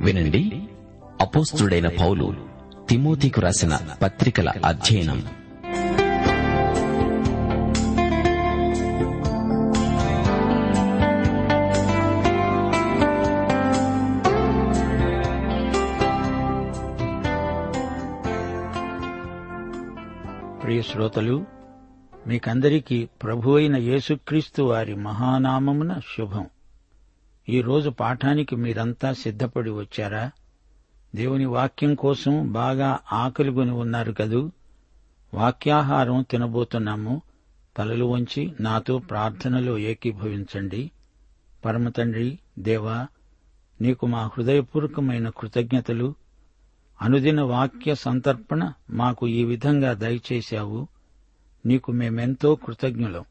వినండి. అపోస్తుడైన పౌలు తిమోతికు రాసిన పత్రికల అధ్యయనం. ప్రియ శ్రోతలు మీకందరికీ ప్రభు అయిన యేసుక్రీస్తు వారి మహానామమున శుభం. ఈరోజు పాఠానికి మీరంతా సిద్ధపడి వచ్చారా? దేవుని వాక్యం కోసం బాగా ఆకలిగొని ఉన్నారు కదూ? వాక్యాహారం తినబోతున్నాము. తలలు వంచి నాతో ప్రార్థనలో ఏకీభవించండి. పరమతండ్రి దేవా నీకు మా హృదయపూర్వకమైన కృతజ్ఞతలు. అనుదిన వాక్య సంతర్పణ మాకు ఈ విధంగా దయచేశావు. నీకు మేమెంతో కృతజ్ఞులం.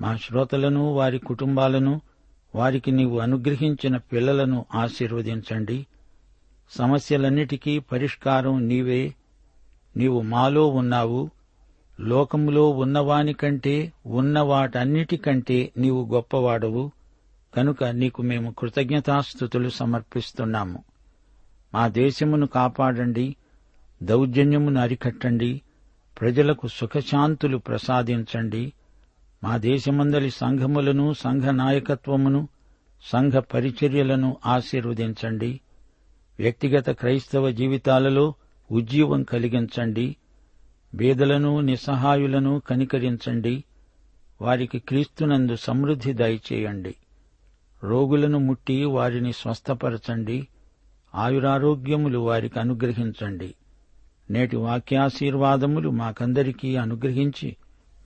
మా శ్రోతలను వారి కుటుంబాలను వారికి నీవు అనుగ్రహించిన పిల్లలను ఆశీర్వదించండి. సమస్యలన్నిటికీ పరిష్కారం నీవే. నీవు మాలో ఉన్నావు. లోకములో ఉన్నవానికంటే ఉన్న వాటన్నిటికంటే నీవు గొప్పవాడవు. కనుక నీకు మేము కృతజ్ఞతాస్థుతులు సమర్పిస్తున్నాము. మా దేశమును కాపాడండి. దౌర్జన్యమును అరికట్టండి. ప్రజలకు సుఖశాంతులు ప్రసాదించండి. మా దేశమందలి సంఘములను సంఘ నాయకత్వమును సంఘ పరిచర్యలను ఆశీర్వదించండి. వ్యక్తిగత క్రైస్తవ జీవితాలలో ఉజ్జీవం కలిగించండి. బీదలను నిస్సహాయులను కనికరించండి. వారికి క్రీస్తునందు సమృద్ధి దయచేయండి. రోగులను ముట్టి వారిని స్వస్థపరచండి. ఆయురారోగ్యములు వారికి అనుగ్రహించండి. నేటి వాక్యాశీర్వాదములు మాకందరికీ అనుగ్రహించి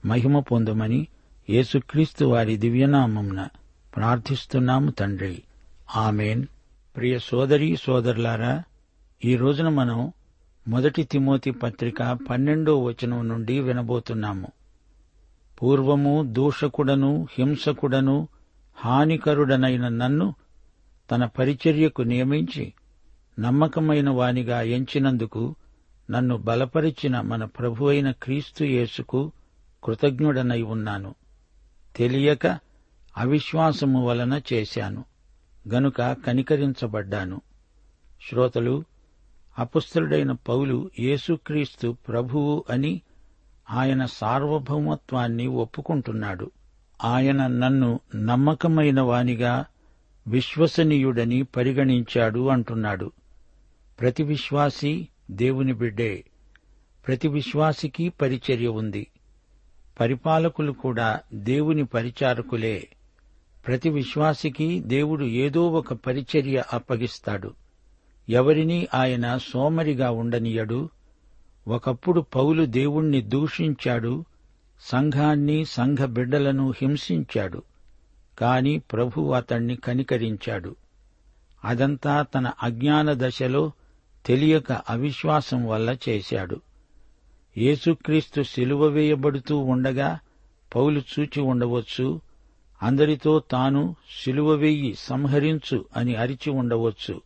మహిమ పొందమని యేసుక్రీస్తు వారి దివ్యనామమున ప్రార్థిస్తున్నాము తండ్రి. ఆమెన్. ప్రియ సోదరీ సోదరులారా ఈ రోజున మనం మొదటి తిమోతి పత్రిక పన్నెండో వచనం నుండి వినబోతున్నాము. పూర్వము దూషకుడను హింసకుడను హానికరుడనైన నన్ను తన పరిచర్యకు నియమించి నమ్మకమైన వానిగా ఎంచినందుకు నన్ను బలపరిచిన మన ప్రభు అయిన క్రీస్తు యేసుకు కృతజ్ఞుడనై ఉన్నాను. తెలియక అవిశ్వాసము వలన చేశాను. గనుక కనికరించబడ్డాను. శ్రోతలు అపుస్తుడైన పౌలు యేసుక్రీస్తు ప్రభువు అని ఆయన సార్వభౌమత్వాన్ని ఒప్పుకుంటున్నాడు. ఆయన నన్ను నమ్మకమైన వానిగా విశ్వసనీయుడని పరిగణించాడు అంటున్నాడు. ప్రతి విశ్వాసి దేవుని బిడ్డే. ప్రతి విశ్వాసికి పరిచర్య ఉంది. పరిపాలకులు కూడా దేవుని పరిచారకులే. ప్రతి విశ్వాసికి దేవుడు ఏదో ఒక పరిచర్య అప్పగిస్తాడు. ఎవరినీ ఆయన సోమరిగా ఉండనీయడు. ఒకప్పుడు పౌలు దేవుణ్ణి దూషించాడు. సంఘాన్ని సంఘ బిడ్డలను హింసించాడు. కాని ప్రభు అతణ్ణి కనికరించాడు. అదంతా తన అజ్ఞాన దశలో తెలియక అవిశ్వాసం వల్ల చేశాడు. యేసుక్రీస్తు సిలువ వేయబడుతూ ఉండగా పౌలు చూచి ఉండవచ్చు అందరితో తాను సిలువ వేయి సంహరించు అని అరిచి ఉండవచ్చు.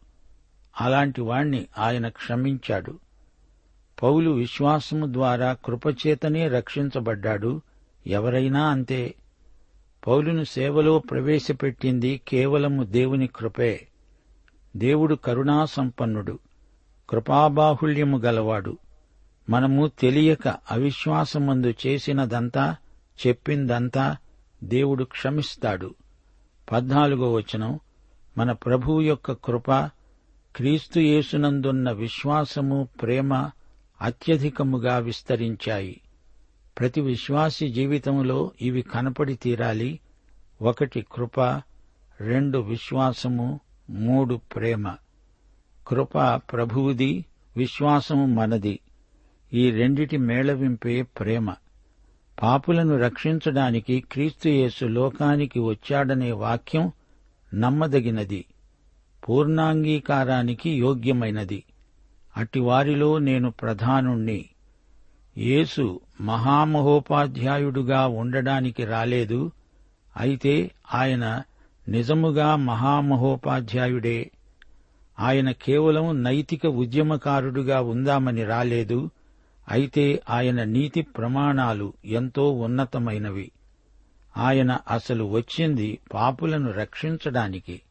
అలాంటి వాణ్ణి ఆయన క్షమించాడు. పౌలు విశ్వాసము ద్వారా కృపచేతనే రక్షించబడ్డాడు. ఎవరైనా అంతే. పౌలును సేవలో ప్రవేశపెట్టింది కేవలము దేవుని కృపే. దేవుడు కరుణాసంపన్నుడు కృపాబాహుళ్యము గలవాడు. మనము తెలియక అవిశ్వాసమందు చేసినదంతా చెప్పిందంతా దేవుడు క్షమిస్తాడు. పద్నాలుగో వచనం మన ప్రభువు యొక్క కృప క్రీస్తు యేసునందున్న విశ్వాసము ప్రేమ అత్యధికముగా విస్తరించాయి. ప్రతి విశ్వాసి జీవితంలో ఇవి కనపడి తీరాలి. ఒకటి కృప రెండు విశ్వాసము మూడు ప్రేమ. కృప ప్రభువుది విశ్వాసము మనది. ఈ రెండిటి మేళవింపే ప్రేమ. పాపులను రక్షించడానికి క్రీస్తుయేసు లోకానికి వచ్చాడనే వాక్యం నమ్మదగినది. పూర్ణాంగీకారానికి యోగ్యమైనది. అటివారిలో నేను ప్రధానుణ్ణి. యేసు మహామహోపాధ్యాయుడుగా ఉండడానికి రాలేదు. అయితే ఆయన నిజముగా మహామహోపాధ్యాయుడే. ఆయన కేవలం నైతిక ఉద్యమకారుడుగా ఉందామని రాలేదు. అయితే ఆయన నీతి ప్రమాణాలు ఎంతో ఉన్నతమైనవి. ఆయన అసలు వచ్చింది పాపులను రక్షించడానికి.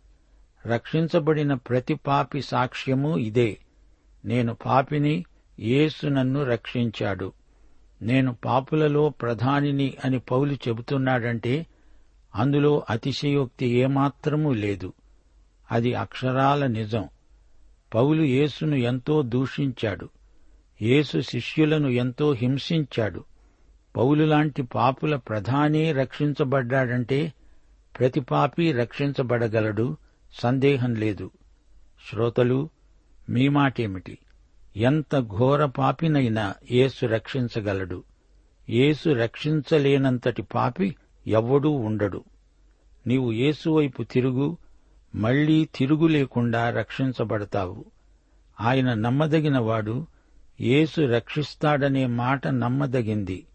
రక్షించబడిన ప్రతి పాపి సాక్ష్యము ఇదే. నేను పాపిని యేసు నన్ను రక్షించాడు. నేను పాపులలో ప్రధానిని అని పౌలు చెబుతున్నాడంటే అందులో అతిశయోక్తి ఏమాత్రమూ లేదు. అది అక్షరాల నిజం. పౌలు యేసును ఎంతో దూషించాడు. యేసు శిష్యులను ఎంతో హింసించాడు. పౌలులాంటి పాపుల ప్రధానే రక్షించబడ్డాడంటే ప్రతి పాపి రక్షించబడగలడు సందేహం లేదు. శ్రోతలు మీ మాటేమిటి? ఎంత ఘోర పాపినైనా యేసు రక్షించగలడు. యేసు రక్షించలేనంతటి పాపి ఎవ్వడూ ఉండడు. నీవు యేసువైపు తిరుగు మళ్ళీ తిరుగు లేకుండా రక్షించబడతావు. ఆయన నమ్మదగినవాడు యేసు రక్షిస్తాడనే మాట నమ్మదగింది.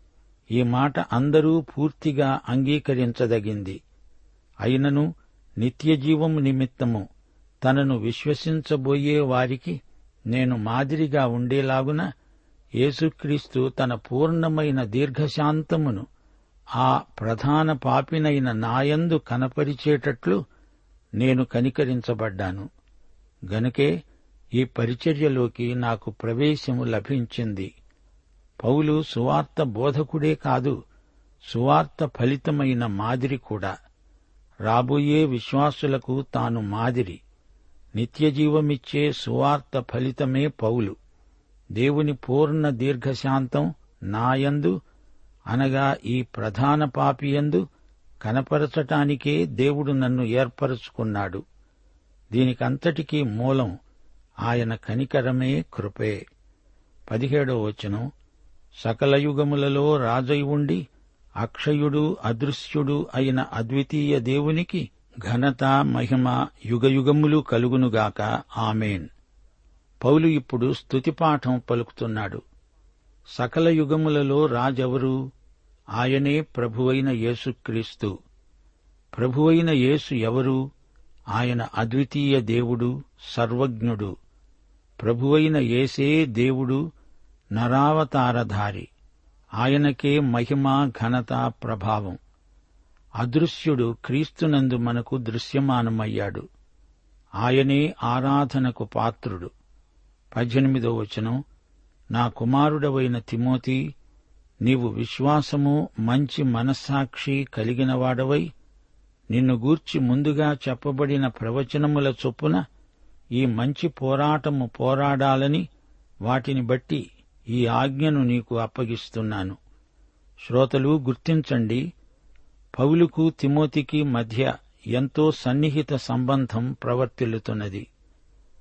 ఈ మాట అందరూ పూర్తిగా అంగీకరించదగింది. అయినను నిత్యజీవము నిమిత్తము. తనను విశ్వసించబోయే వారికి నేను మాదిరిగా ఉండేలాగున యేసుక్రీస్తు తన పూర్ణమైన దీర్ఘశాంతమును ఆ ప్రధాన పాపినైన నాయందు కనపరిచేటట్లు నేను కనికరించబడ్డాను. గనుకే ఈ పరిచర్యలోకి నాకు ప్రవేశము లభించింది. పౌలు సువార్త బోధకుడే కాదు సువార్త ఫలితమైన మాదిరి కూడా. రాబోయే విశ్వాసులకు తాను మాదిరి. నిత్యజీవమిచ్చే సువార్త ఫలితమే పౌలు. దేవుని పూర్ణ దీర్ఘశాంతం నాయందు అనగా ఈ ప్రధాన పాపియందు కనపరచటానికే దేవుడు నన్ను ఏర్పరచుకున్నాడు. దీనికంతటికీ మూలం ఆయన కనికరమే కృపే. పదిహేడో వచనం. సకల యుగములలో రాజై ఉండి అక్షయుడు అదృశ్యుడు అయిన అద్వితీయ దేవునికి ఘనత మహిమ యుగయుగములు కలుగునుగాక. ఆమెన్. పౌలు ఇప్పుడు స్తుతిపాఠం పలుకుతున్నాడు. సకల యుగములలో రాజెవరు? ఆయనే ప్రభువైన యేసుక్రీస్తు. ప్రభువైన యేసు ఎవరు? ఆయన అద్వితీయ దేవుడు సర్వజ్ఞుడు. ప్రభువైన యేసే దేవుడు నరావతారధారి. ఆయనకే మహిమ ఘనత ప్రభావం. అదృశ్యుడు క్రీస్తునందు మనకు దృశ్యమానమయ్యాడు. ఆయనే ఆరాధనకు పాత్రుడు. పద్దెనిమిదో వచనం. నా కుమారుడవైన తిమోతి నీవు విశ్వాసము మంచి మనస్సాక్షి కలిగినవాడవై నిన్ను గూర్చి ముందుగా చెప్పబడిన ప్రవచనముల చొప్పున ఈ మంచి పోరాటము పోరాడాలని వాటిని బట్టి ఈ ఆజ్ఞను నీకు అప్పగిస్తున్నాను. శ్రోతలు గుర్తించండి పౌలుకు తిమోతికి మధ్య ఎంతో సన్నిహిత సంబంధం ప్రవర్తిల్లుతున్నది.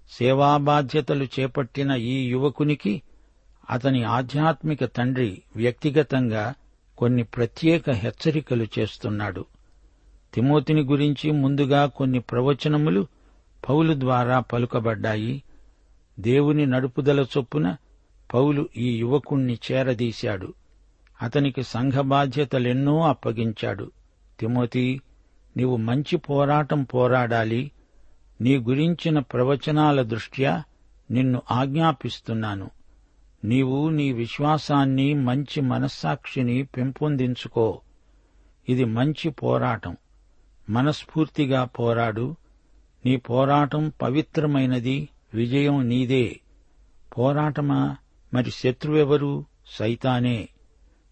సేవా బాధ్యతలు చేపట్టిన ఈ యువకునికి అతని ఆధ్యాత్మిక తండ్రి వ్యక్తిగతంగా కొన్ని ప్రత్యేక హెచ్చరికలు చేస్తున్నాడు. తిమోతిని గురించి ముందుగా కొన్ని ప్రవచనములు పౌలు ద్వారా పలుకబడ్డాయి. దేవుని నడుపుదల చొప్పున పౌలు ఈ యువకుణ్ణి చేరదీశాడు. అతనికి సంఘ బాధ్యతలెన్నో అప్పగించాడు. తిమోతి నీవు మంచి పోరాటం పోరాడాలి. నీ గురించిన ప్రవచనాల దృష్ట్యా నిన్ను ఆజ్ఞాపిస్తున్నాను. నీవు నీ విశ్వాసాన్ని మంచి మనస్సాక్షిని పెంపొందించుకో. ఇది మంచి పోరాటం. మనస్ఫూర్తిగా పోరాడు. నీ పోరాటం పవిత్రమైనది విజయం నీదే. పోరాటమా? మరి శత్రువెవరు? సైతానే.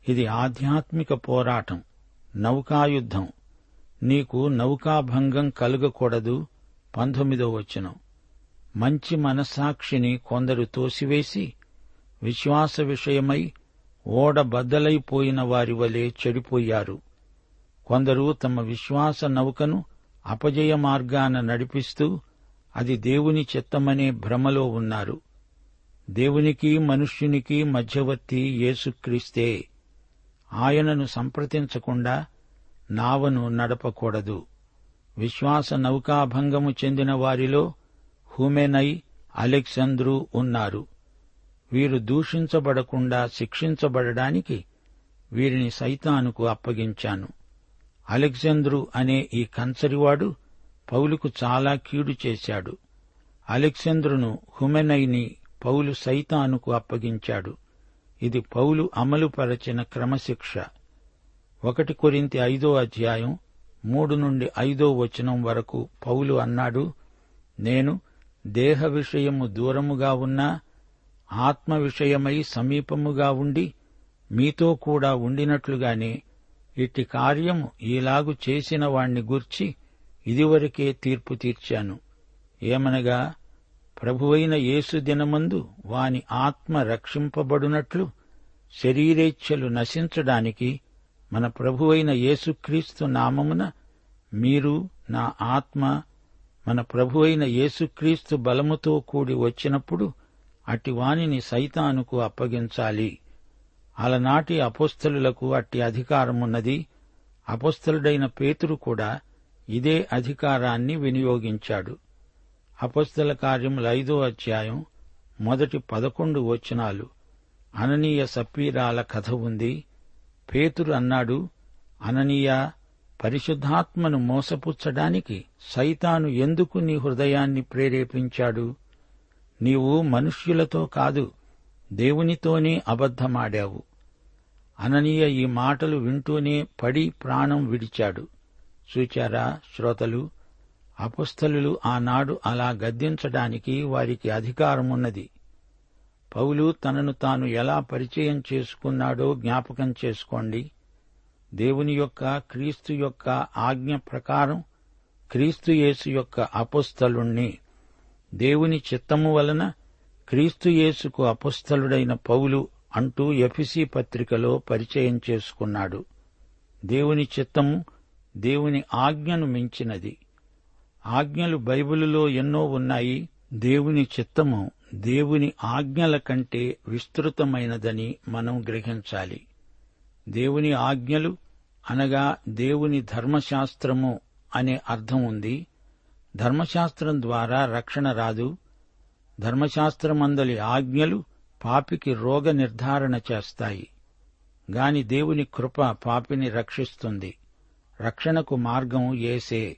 ఇది ఆధ్యాత్మిక పోరాటం నౌకాయుద్ధం నీకు నౌకాభంగం కలగకూడదు. పంతొమ్మిదో వచనం. మంచి మనస్సాక్షిని కొందరు తోసివేసి విశ్వాస విషయమై ఓడ బద్దలైపోయిన వారి వలె చెడిపోయారు. కొందరు తమ విశ్వాస నౌకను అపజయ మార్గాన నడిపిస్తూ అది దేవుని చిత్తమనే భ్రమలో ఉన్నారు. దేవునికి మనుష్యునికి మధ్యవర్తి యేసుక్రీస్తే. ఆయనను సంప్రదించకుండా నావను నడపకూడదు. విశ్వాస నౌకాభంగము చెందిన వారిలో హుమెనై అలెక్సంద్రు ఉన్నారు. వీరు దూషించబడకుండా శిక్షించబడడానికి వీరిని సైతానుకు అప్పగించాను. అలెగ్జాంద్రు అనే ఈ కంచరివాడు పౌలుకు చాలా కీడు చేశాడు. అలెగ్జాంద్రును హుమెనైని పౌలు సైతానుకు అప్పగించాడు. ఇది పౌలు అమలుపరచిన క్రమశిక్ష. ఒకటి కొరింతి ఐదో అధ్యాయం మూడు నుండి ఐదో వచనం వరకు పౌలు అన్నాడు నేను దేహ విషయము దూరముగా ఉన్నా ఆత్మ విషయమై సమీపముగా ఉండి మీతో కూడా ఉండినట్లుగానే ఇట్టి కార్యము ఈలాగు చేసిన వాణ్ణి గూర్చి ఇదివరకే తీర్పు తీర్చాను. ఏమనగా ప్రభువైన యేసు దినమందు వాని ఆత్మ రక్షింపబడునట్లు శరీరేచ్ఛలు నశించడానికి మన ప్రభువైన యేసుక్రీస్తు నామమున మీరు నా ఆత్మ మన ప్రభువైన యేసుక్రీస్తు బలముతో కూడి వచ్చినప్పుడు అటి వానిని సైతానుకు అప్పగించాలి. అలనాటి అపోస్తలులకు అట్టి అధికారమున్నది. అపోస్తలుడైన పేతురు కూడా ఇదే అధికారాన్ని వినియోగించాడు. అపోస్తల కార్యముల ఐదో అధ్యాయం మొదటి పదకొండు వచనాలు. అననీయ సప్పీరాల కథ ఉంది. పేతురు అన్నాడు అననీయ పరిశుద్ధాత్మను మోసపుచ్చడానికి సైతాను ఎందుకు నీ హృదయాన్ని ప్రేరేపించాడు? నీవు మనుష్యులతో కాదు దేవునితోనే అబద్ధమాడావు. అననీయ ఈ మాటలు వింటూనే పడి ప్రాణం విడిచాడు. చూచారా శ్రోతలు? అపుస్థలులు ఆనాడు అలా గద్దించడానికి వారికి అధికారమున్నది. పౌలు తనను తాను ఎలా పరిచయం చేసుకున్నాడో జ్ఞాపకం చేసుకోండి. దేవుని యొక్క క్రీస్తు యొక్క ఆజ్ఞ ప్రకారం క్రీస్తు యేసు యొక్క అపుస్థలుణ్ణి. దేవుని చిత్తము వలన క్రీస్తు యేసుకు పౌలు అంటూ ఎఫిసి పత్రికలో పరిచయం చేసుకున్నాడు. దేవుని చిత్తము దేవుని ఆజ్ఞను మించినది. ఆజ్ఞలు బైబిలులో ఎన్నో ఉన్నాయి. దేవుని చిత్తము దేవుని ఆజ్ఞల కంటే విస్తృతమైనదని మనం గ్రహించాలి. దేవుని ఆజ్ఞలు అనగా దేవుని ధర్మశాస్త్రము అనే అర్థం ఉంది. ధర్మశాస్త్రం ద్వారా రక్షణ రాదు. ధర్మశాస్త్రమందలి ఆజ్ఞలు పాపికి రోగ నిర్ధారణ చేస్తాయి. గాని దేవుని కృప పాపిని రక్షిస్తుంది. రక్షణకు మార్గం ఏసే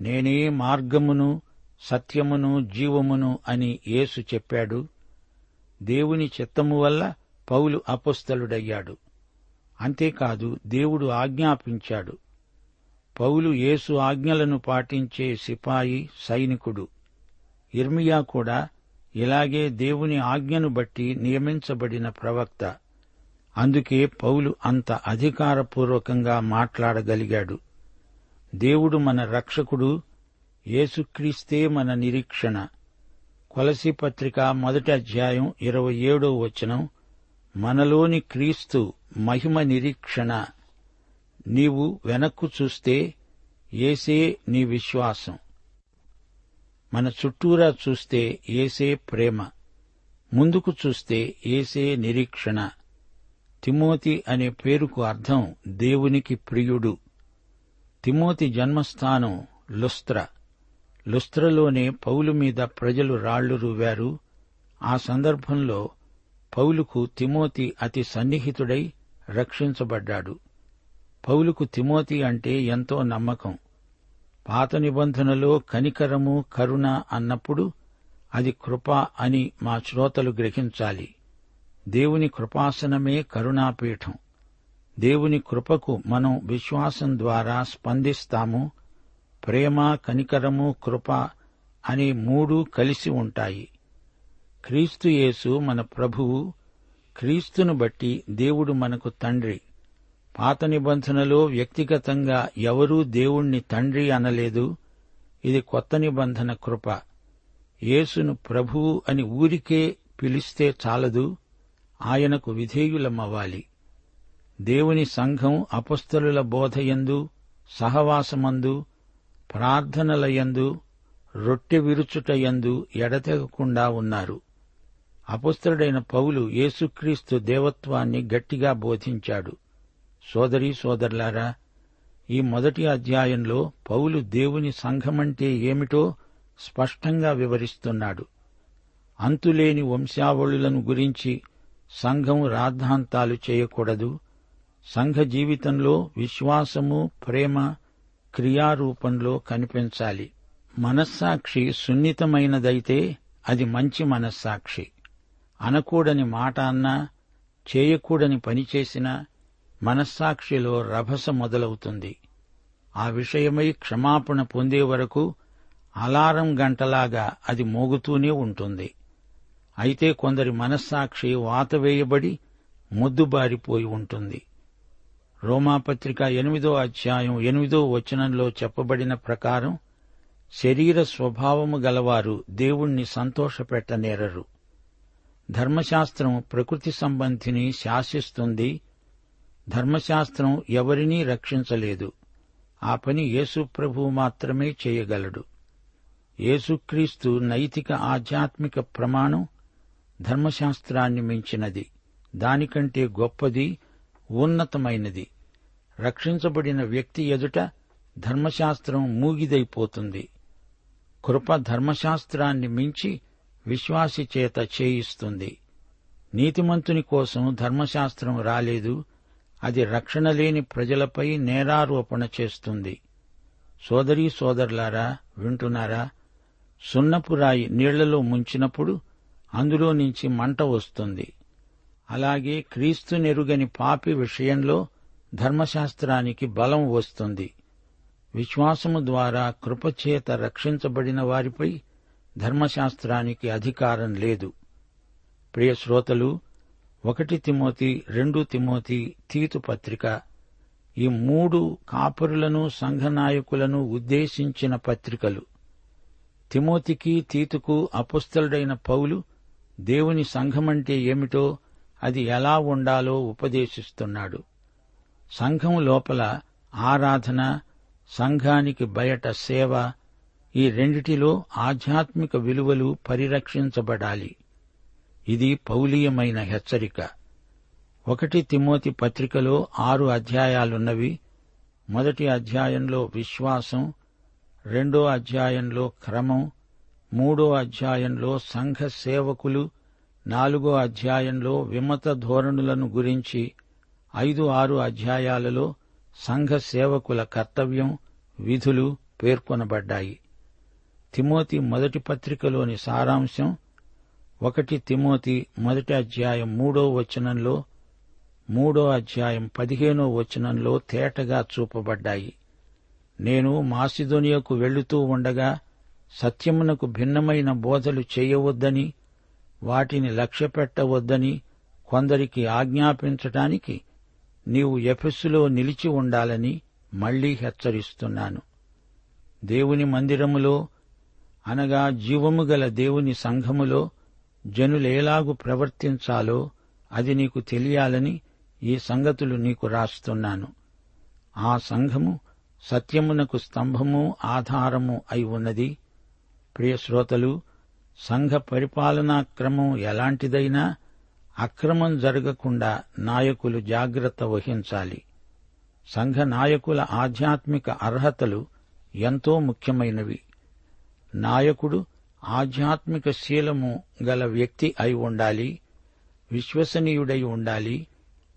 నేనే మార్గమును సత్యమును జీవమును అని యేసు చెప్పాడు. దేవుని చిత్తము వల్ల పౌలు అపుస్తలుడయ్యాడు. అంతేకాదు దేవుడు ఆజ్ఞాపించాడు. పౌలు యేసు ఆజ్ఞలను పాటించే సిపాయి సైనికుడు. ఇర్మియా కూడా ఇలాగే దేవుని ఆజ్ఞను బట్టి నియమించబడిన ప్రవక్త. అందుకే పౌలు అంత అధికారపూర్వకంగా మాట్లాడగలిగాడు. దేవుడు మన రక్షకుడు యేసుక్రీస్తే మన నిరీక్షణ. కొలసి పత్రిక మొదటి అధ్యాయం ఇరవై ఏడో వచనం మనలోని క్రీస్తు మహిమ నిరీక్షణ. నీవు వెనక్కు చూస్తే ఏసే నీ విశ్వాసం. మన చుట్టూరా చూస్తే ఏసే ప్రేమ ముందుకు చూస్తే ఏసే నిరీక్షణ. తిమోతి అనే పేరుకు అర్థం దేవునికి ప్రియుడు. Timothy జన్మస్థానం Lystra. లుస్త్రలోనే పౌలు మీద ప్రజలు రాళ్ళు రువ్వారు ఆ సందర్భంలో పౌలుకు తిమోతి అతి సన్నిహితుడై రక్షించబడ్డాడు. పౌలుకు తిమోతి అంటే ఎంతో నమ్మకం. పాత నిబంధనలో కనికరము కరుణ అన్నప్పుడు అది కృప అని మా శ్రోతలు గ్రహించాలి. దేవుని కృపాసనమే కరుణాపీఠం. దేవుని కృపకు మనం విశ్వాసం ద్వారా స్పందిస్తాము. ప్రేమ కనికరము కృప అనే మూడు కలిసి ఉంటాయి. క్రీస్తు యేసు మన ప్రభువు. క్రీస్తును బట్టి దేవుడు మనకు తండ్రి. పాత నిబంధనలో వ్యక్తిగతంగా ఎవరూ దేవుణ్ణి తండ్రి అనలేదు. ఇది కొత్త నిబంధన కృప. యేసును ప్రభువు అని ఊరికే పిలిస్తే చాలదు. ఆయనకు విధేయులమవ్వాలి. దేవుని సంఘం అపస్తలుల బోధయందు సహవాసమందు ప్రార్థనలయందు రొట్టె విరుచుటయందు ఎడతెగకుండా ఉన్నారు. అపుస్తలుడైన పౌలు యేసుక్రీస్తు దేవత్వాన్ని గట్టిగా బోధించాడు. సోదరీ సోదరులారా ఈ మొదటి అధ్యాయంలో పౌలు దేవుని సంఘమంటే ఏమిటో స్పష్టంగా వివరిస్తున్నాడు. అంతులేని వంశావళులను గురించి సంఘం రాద్ధాంతాలు చేయకూడదు. సంఘ జీవితంలో విశ్వాసము ప్రేమ క్రియారూపంలో కనిపించాలి. మనస్సాక్షి సున్నితమైనదైతే అది మంచి మనస్సాక్షి. అనకూడని మాట అన్నా చేయకూడని పనిచేసినా మనస్సాక్షిలో రభస మొదలవుతుంది. ఆ విషయమై క్షమాపణ పొందే వరకు అలారం గంటలాగా అది మోగుతూనే ఉంటుంది. అయితే కొందరి మనస్సాక్షి వాతవేయబడి ముద్దుబారిపోయి ఉంటుంది. రోమాపత్రిక ఎనిమిదో అధ్యాయం ఎనిమిదో వచనంలో చెప్పబడిన ప్రకారం శరీర స్వభావము గలవారు దేవుణ్ణి సంతోషపెట్టనేరరు. ధర్మశాస్త్రం ప్రకృతి సంబంధిని శాసిస్తుంది ధర్మశాస్త్రం ఎవరినీ రక్షించలేదు. ఆ పని యేసుప్రభు మాత్రమే చేయగలడు. యేసుక్రీస్తు నైతిక ఆధ్యాత్మిక ప్రమాణం ధర్మశాస్త్రాన్ని మించినది. దానికంటే గొప్పది ఉన్నతమైనది. రక్షించబడిన వ్యక్తి ఎదుట ధర్మశాస్త్రం మూగిదైపోతుంది. కృప ధర్మశాస్త్రాన్ని మించి విశ్వాసి చేత చేయిస్తుంది. నీతిమంతుని కోసం ధర్మశాస్త్రం రాలేదు. అది రక్షణ లేని ప్రజలపై నేరారోపణ చేస్తుంది. సోదరీ సోదరులారా వింటున్నారా? సున్నపురాయి నీళ్ళలో ముంచినప్పుడు అందులో నుంచి మంట వస్తుంది. అలాగే క్రీస్తు నెరుగని పాపి విషయంలో ధర్మశాస్త్రానికి బలం వస్తుంది. విశ్వాసము ద్వారా కృపచేత రక్షించబడిన వారిపై ధర్మశాస్త్రానికి అధికారం లేదు. ప్రియ శ్రోతలు ఒకటి తిమోతి రెండు తిమోతి తీతు పత్రిక. ఈ మూడు కాపరులను సంఘనాయకులను ఉద్దేశించిన పత్రికలు. తిమోతికి తీతుకు అపుస్తలుడైన పౌలు దేవుని సంఘమంటే ఏమిటో అది ఎలా ఉండాలో ఉపదేశిస్తున్నాడు. సంఘం లోపల ఆరాధన సంఘానికి బయట సేవ ఈ రెండిటిలో ఆధ్యాత్మిక విలువలు పరిరక్షించబడాలి. ఇది పౌలీయమైన హెచ్చరిక. ఒకటి తిమోతి పత్రికలో ఆరు అధ్యాయాలున్నవి. మొదటి అధ్యాయంలో విశ్వాసం రెండో అధ్యాయంలో క్రమం మూడో అధ్యాయంలో సంఘ సేవకులు నాలుగో అధ్యాయంలో విమత ధోరణులను గురించి ఐదు ఆరు అధ్యాయాలలో సంఘ సేవకుల కర్తవ్యం విధులు పేర్కొనబడ్డాయి. తిమోతి మొదటి పత్రికలోని సారాంశం ఒకటి తిమోతి మొదటి అధ్యాయం మూడో వచనంలో మూడో అధ్యాయం పదిహేనో వచనంలో తేటగా చూపబడ్డాయి. నేను మాసిదోనియకు వెళుతూ ఉండగా సత్యమునకు భిన్నమైన బోధలు చేయవద్దని వాటిని లక్ష్యపెట్టవద్దని కొందరికి ఆజ్ఞాపించటానికి నీవు ఎఫెస్సులో నిలిచి ఉండాలని మళ్ళీ హెచ్చరిస్తున్నాను. దేవుని మందిరములో అనగా జీవము గల దేవుని సంఘములో జనులేలాగు ప్రవర్తించాలో అది నీకు తెలియాలని ఈ సంగతులు నీకు రాస్తున్నాను. ఆ సంఘము సత్యమునకు స్తంభము ఆధారము అయి ఉన్నది. ప్రియశ్రోతలు సంఘ పరిపాలనా క్రమం ఎలాంటిదైనా అక్రమం జరగకుండా నాయకులు జాగ్రత్త వహించాలి. సంఘ నాయకుల ఆధ్యాత్మిక అర్హతలు ఎంతో ముఖ్యమైనవి. నాయకుడు ఆధ్యాత్మిక శీలము గల వ్యక్తి అయి ఉండాలి విశ్వసనీయుడై ఉండాలి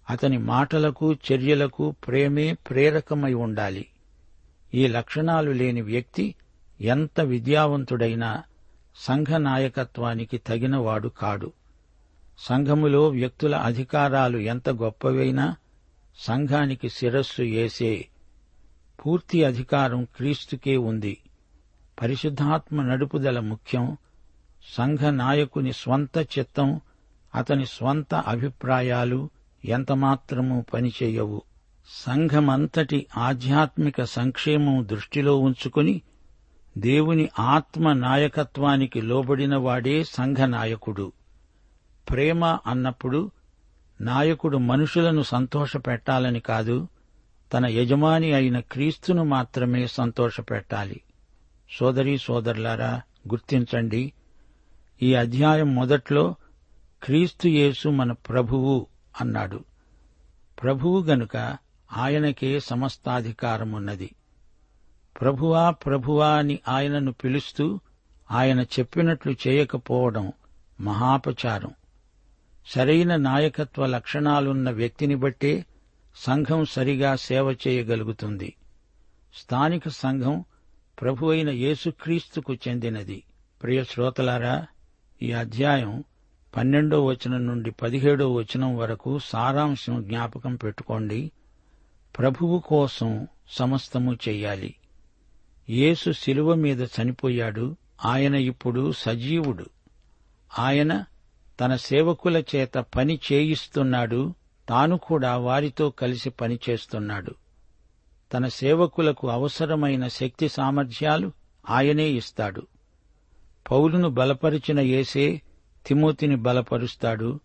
అతని మాటలకు చర్యలకు ప్రేమే ప్రేరకమై ఉండాలి. ఈ లక్షణాలు లేని వ్యక్తి ఎంత విద్యావంతుడైనా సంఘ నాయకత్వానికి తగినవాడు కాడు. సంఘములో వ్యక్తుల అధికారాలు ఎంత గొప్పవైనా సంఘానికి శిరస్సు ఏసే పూర్తి అధికారం క్రీస్తుకే ఉంది. పరిశుద్ధాత్మ నడుపుదల ముఖ్యం సంఘ నాయకుని స్వంత చిత్తం అతని స్వంత అభిప్రాయాలు ఎంతమాత్రము పనిచేయవు. సంఘమంతటి ఆధ్యాత్మిక సంక్షేమం దృష్టిలో ఉంచుకుని దేవుని ఆత్మ నాయకత్వానికి లోబడిన వాడే సంఘ నాయకుడు. ప్రేమ అన్నప్పుడు నాయకుడు మనుషులను సంతోషపెట్టాలని కాదు తన యజమాని అయిన క్రీస్తును మాత్రమే సంతోషపెట్టాలి. సోదరీ సోదరులారా గుర్తించండి ఈ అధ్యాయం మొదట్లో క్రీస్తు యేసు మన ప్రభువు అన్నాడు. ప్రభువు గనుక ఆయనకే సమస్తాధికారమున్నది. ప్రభువా ప్రభువా అని ఆయనను పిలుస్తూ ఆయన చెప్పినట్లు చేయకపోవడం మహాపచారం. సరైన నాయకత్వ లక్షణాలున్న వ్యక్తిని బట్టే సంఘం సరిగా సేవ చేయగలుగుతుంది. స్థానిక సంఘం ప్రభు అయిన యేసుక్రీస్తుకు చెందినది. ప్రియ శ్రోతలారా ఈ అధ్యాయం పన్నెండో వచనం నుండి పదిహేడో వచనం వరకు సారాంశం జ్ఞాపకం పెట్టుకోండి. ప్రభువు కోసం సమస్తము చెయ్యాలి. యేసు శిలువ మీద చనిపోయాడు. ఆయన ఇప్పుడు సజీవుడు. ఆయన తన సేవకుల చేత పని చేయిస్తున్నాడు. తాను కూడా వారితో కలిసి పనిచేస్తున్నాడు తన సేవకులకు అవసరమైన శక్తి సామర్థ్యాలు ఆయనే ఇస్తాడు. పౌలును బలపరిచిన యేసే తిమోతిని బలపరుస్తాడు.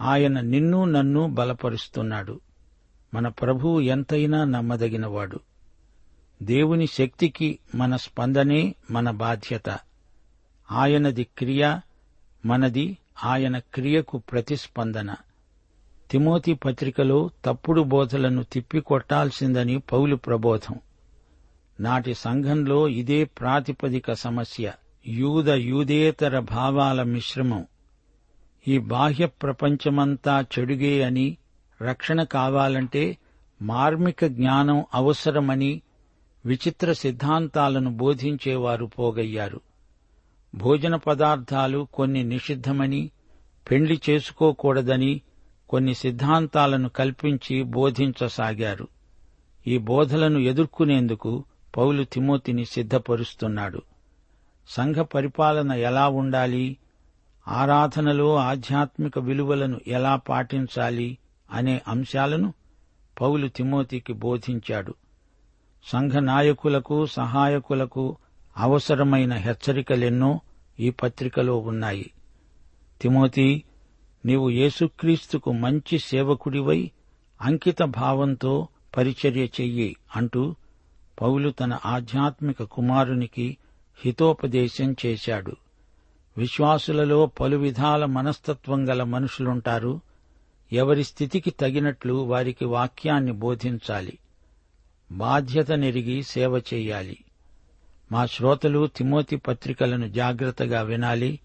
ఆయన నిన్ను నన్ను బలపరుస్తున్నాడు. మన ప్రభువు ఎంతైనా నమ్మదగినవాడు. దేవుని శక్తికి మన స్పందనే మన బాధ్యత. ఆయనది క్రియ మనది ఆయన క్రియకు ప్రతిస్పందన. తిమోతి పత్రికలో తప్పుడు బోధలను తిప్పికొట్టాల్సిందని పౌలు ప్రబోధం. నాటి సంఘంలో ఇదే ప్రాతిపదిక సమస్య యూద యూదేతర భావాల మిశ్రమం. ఈ బాహ్య ప్రపంచమంతా చెడుగే అని రక్షణ కావాలంటే మార్మిక జ్ఞానం అవసరమని విచిత్ర సిద్ధాంతాలను బోధించేవారు పోగయ్యారు. భోజన పదార్థాలు కొన్ని నిషిద్ధమని పెండ్లి చేసుకోకూడదని కొన్ని సిద్ధాంతాలను కల్పించి బోధించసాగారు. ఈ బోధలను ఎదుర్కొనేందుకు పౌలు తిమోతిని సిద్ధపరుస్తున్నాడు. సంఘ పరిపాలన ఎలా ఉండాలి? ఆరాధనలో ఆధ్యాత్మిక విలువలను ఎలా పాటించాలి అనే అంశాలను పౌలు తిమోతికి బోధించాడు. సంఘ నాయకులకు సహాయకులకు అవసరమైన హెచ్చరికలెన్నో ఈ పత్రికలో ఉన్నాయి. తిమోతి నీవు యేసుక్రీస్తుకు మంచి సేవకుడివై అంకిత భావంతో పరిచర్య చెయ్యి అంటూ పౌలు తన ఆధ్యాత్మిక కుమారునికి హితోపదేశం చేశాడు. విశ్వాసులలో పలు విధాల మనస్తత్వం గల మనుషులుంటారు. ఎవరి స్థితికి తగినట్లు వారికి వాక్యాన్ని బోధించాలి. బాధ్యత నెరిగి సేవ చెయ్యాలి. మా శ్రోతలు తిమోతి పత్రికలను జాగ్రత్తగా వినాలి.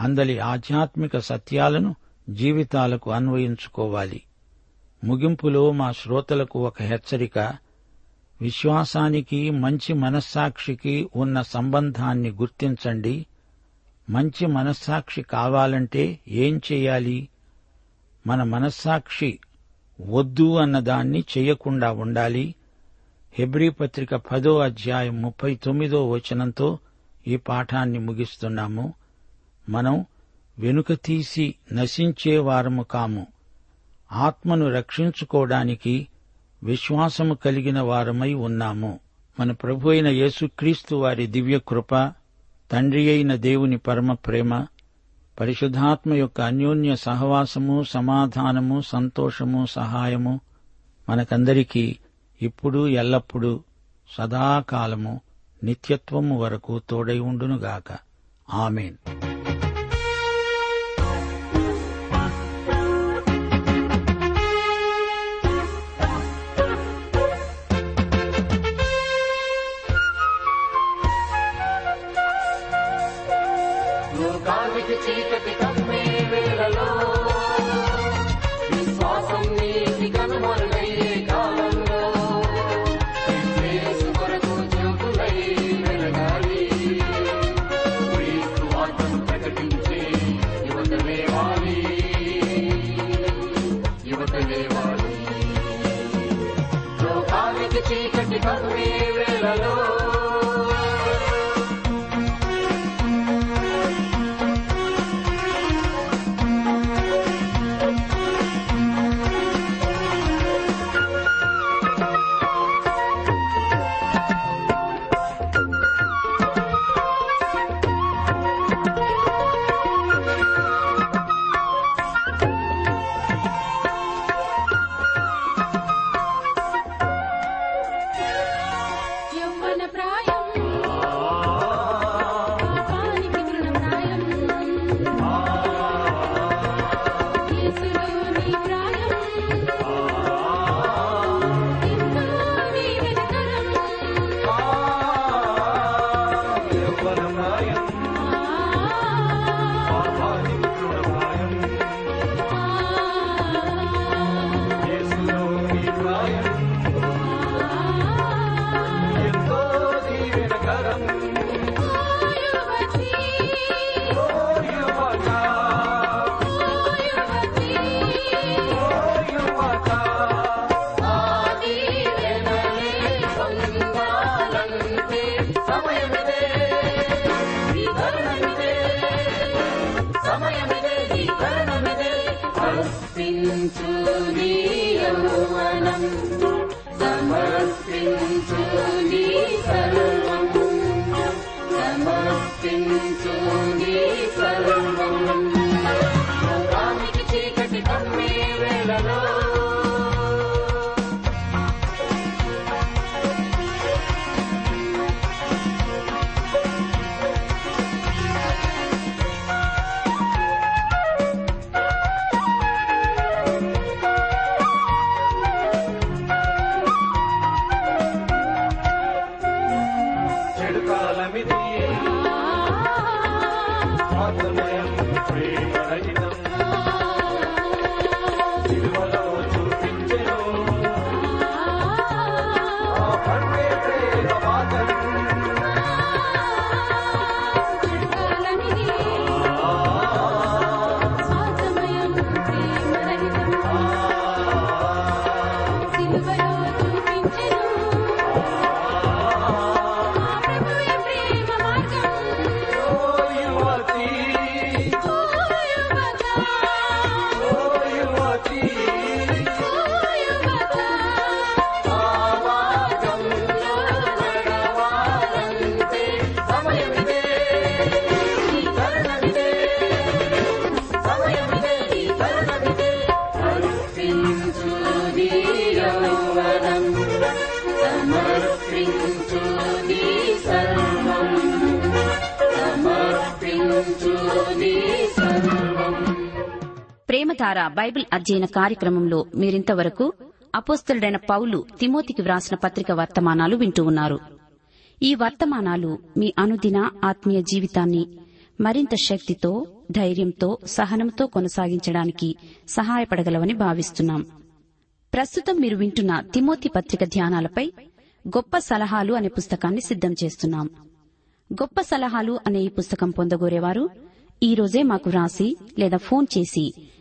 అందలి ఆధ్యాత్మిక సత్యాలను జీవితాలకు అన్వయించుకోవాలి. ముగింపులో మా శ్రోతలకు ఒక హెచ్చరిక విశ్వాసానికి మంచి మనస్సాక్షికి ఉన్న సంబంధాన్ని గుర్తించండి. మంచి మనస్సాక్షి కావాలంటే ఏం చేయాలి? మన మనస్సాక్షి వద్దు అన్నదాన్ని చేయకుండా ఉండాలి. హెబ్రీ పత్రిక పదో అధ్యాయం ముప్పై తొమ్మిదో వచనంతో ఈ పాఠాన్ని ముగిస్తున్నాము. మనం వెనుక తీసి నశించేవారము కాము. ఆత్మను రక్షించుకోవడానికి విశ్వాసము కలిగిన వారమై ఉన్నాము. మన ప్రభు అయిన యేసుక్రీస్తు వారి దివ్య కృప తండ్రి అయిన దేవుని పరమ ప్రేమ పరిశుద్ధాత్మ యొక్క అన్యోన్య సహవాసము సమాధానము సంతోషము సహాయము మనకందరికీ ఇప్పుడు ఎల్లప్పుడూ సదాకాలము నిత్యత్వము వరకు తోడై ఉండునుగాక. ఆమెన్. ప్రేమధార బైబిల్ అధ్యయన కార్యక్రమంలో మీరింతవరకు అపోస్తలుడైన పౌలు తిమోతికి వ్రాసిన పత్రిక వర్తమానాలు వింటూ ఉన్నారు. ఈ వర్తమానాలు మీ అనుదిన ఆత్మీయ జీవితాన్ని మరింత శక్తితో ధైర్యంతో సహనంతో కొనసాగించడానికి సహాయపడగలవని భావిస్తున్నాం. ప్రస్తుతం మీరు వింటున్న తిమోతి పత్రిక ధ్యానాలపై గొప్ప సలహాలు అనే పుస్తకాన్ని సిద్ధం చేస్తున్నాం. గొప్ప సలహాలు అనే ఈ పుస్తకం పొందగోరేవారు ఈ రోజే మాకు వ్రాసి లేదా ఫోన్ చేసి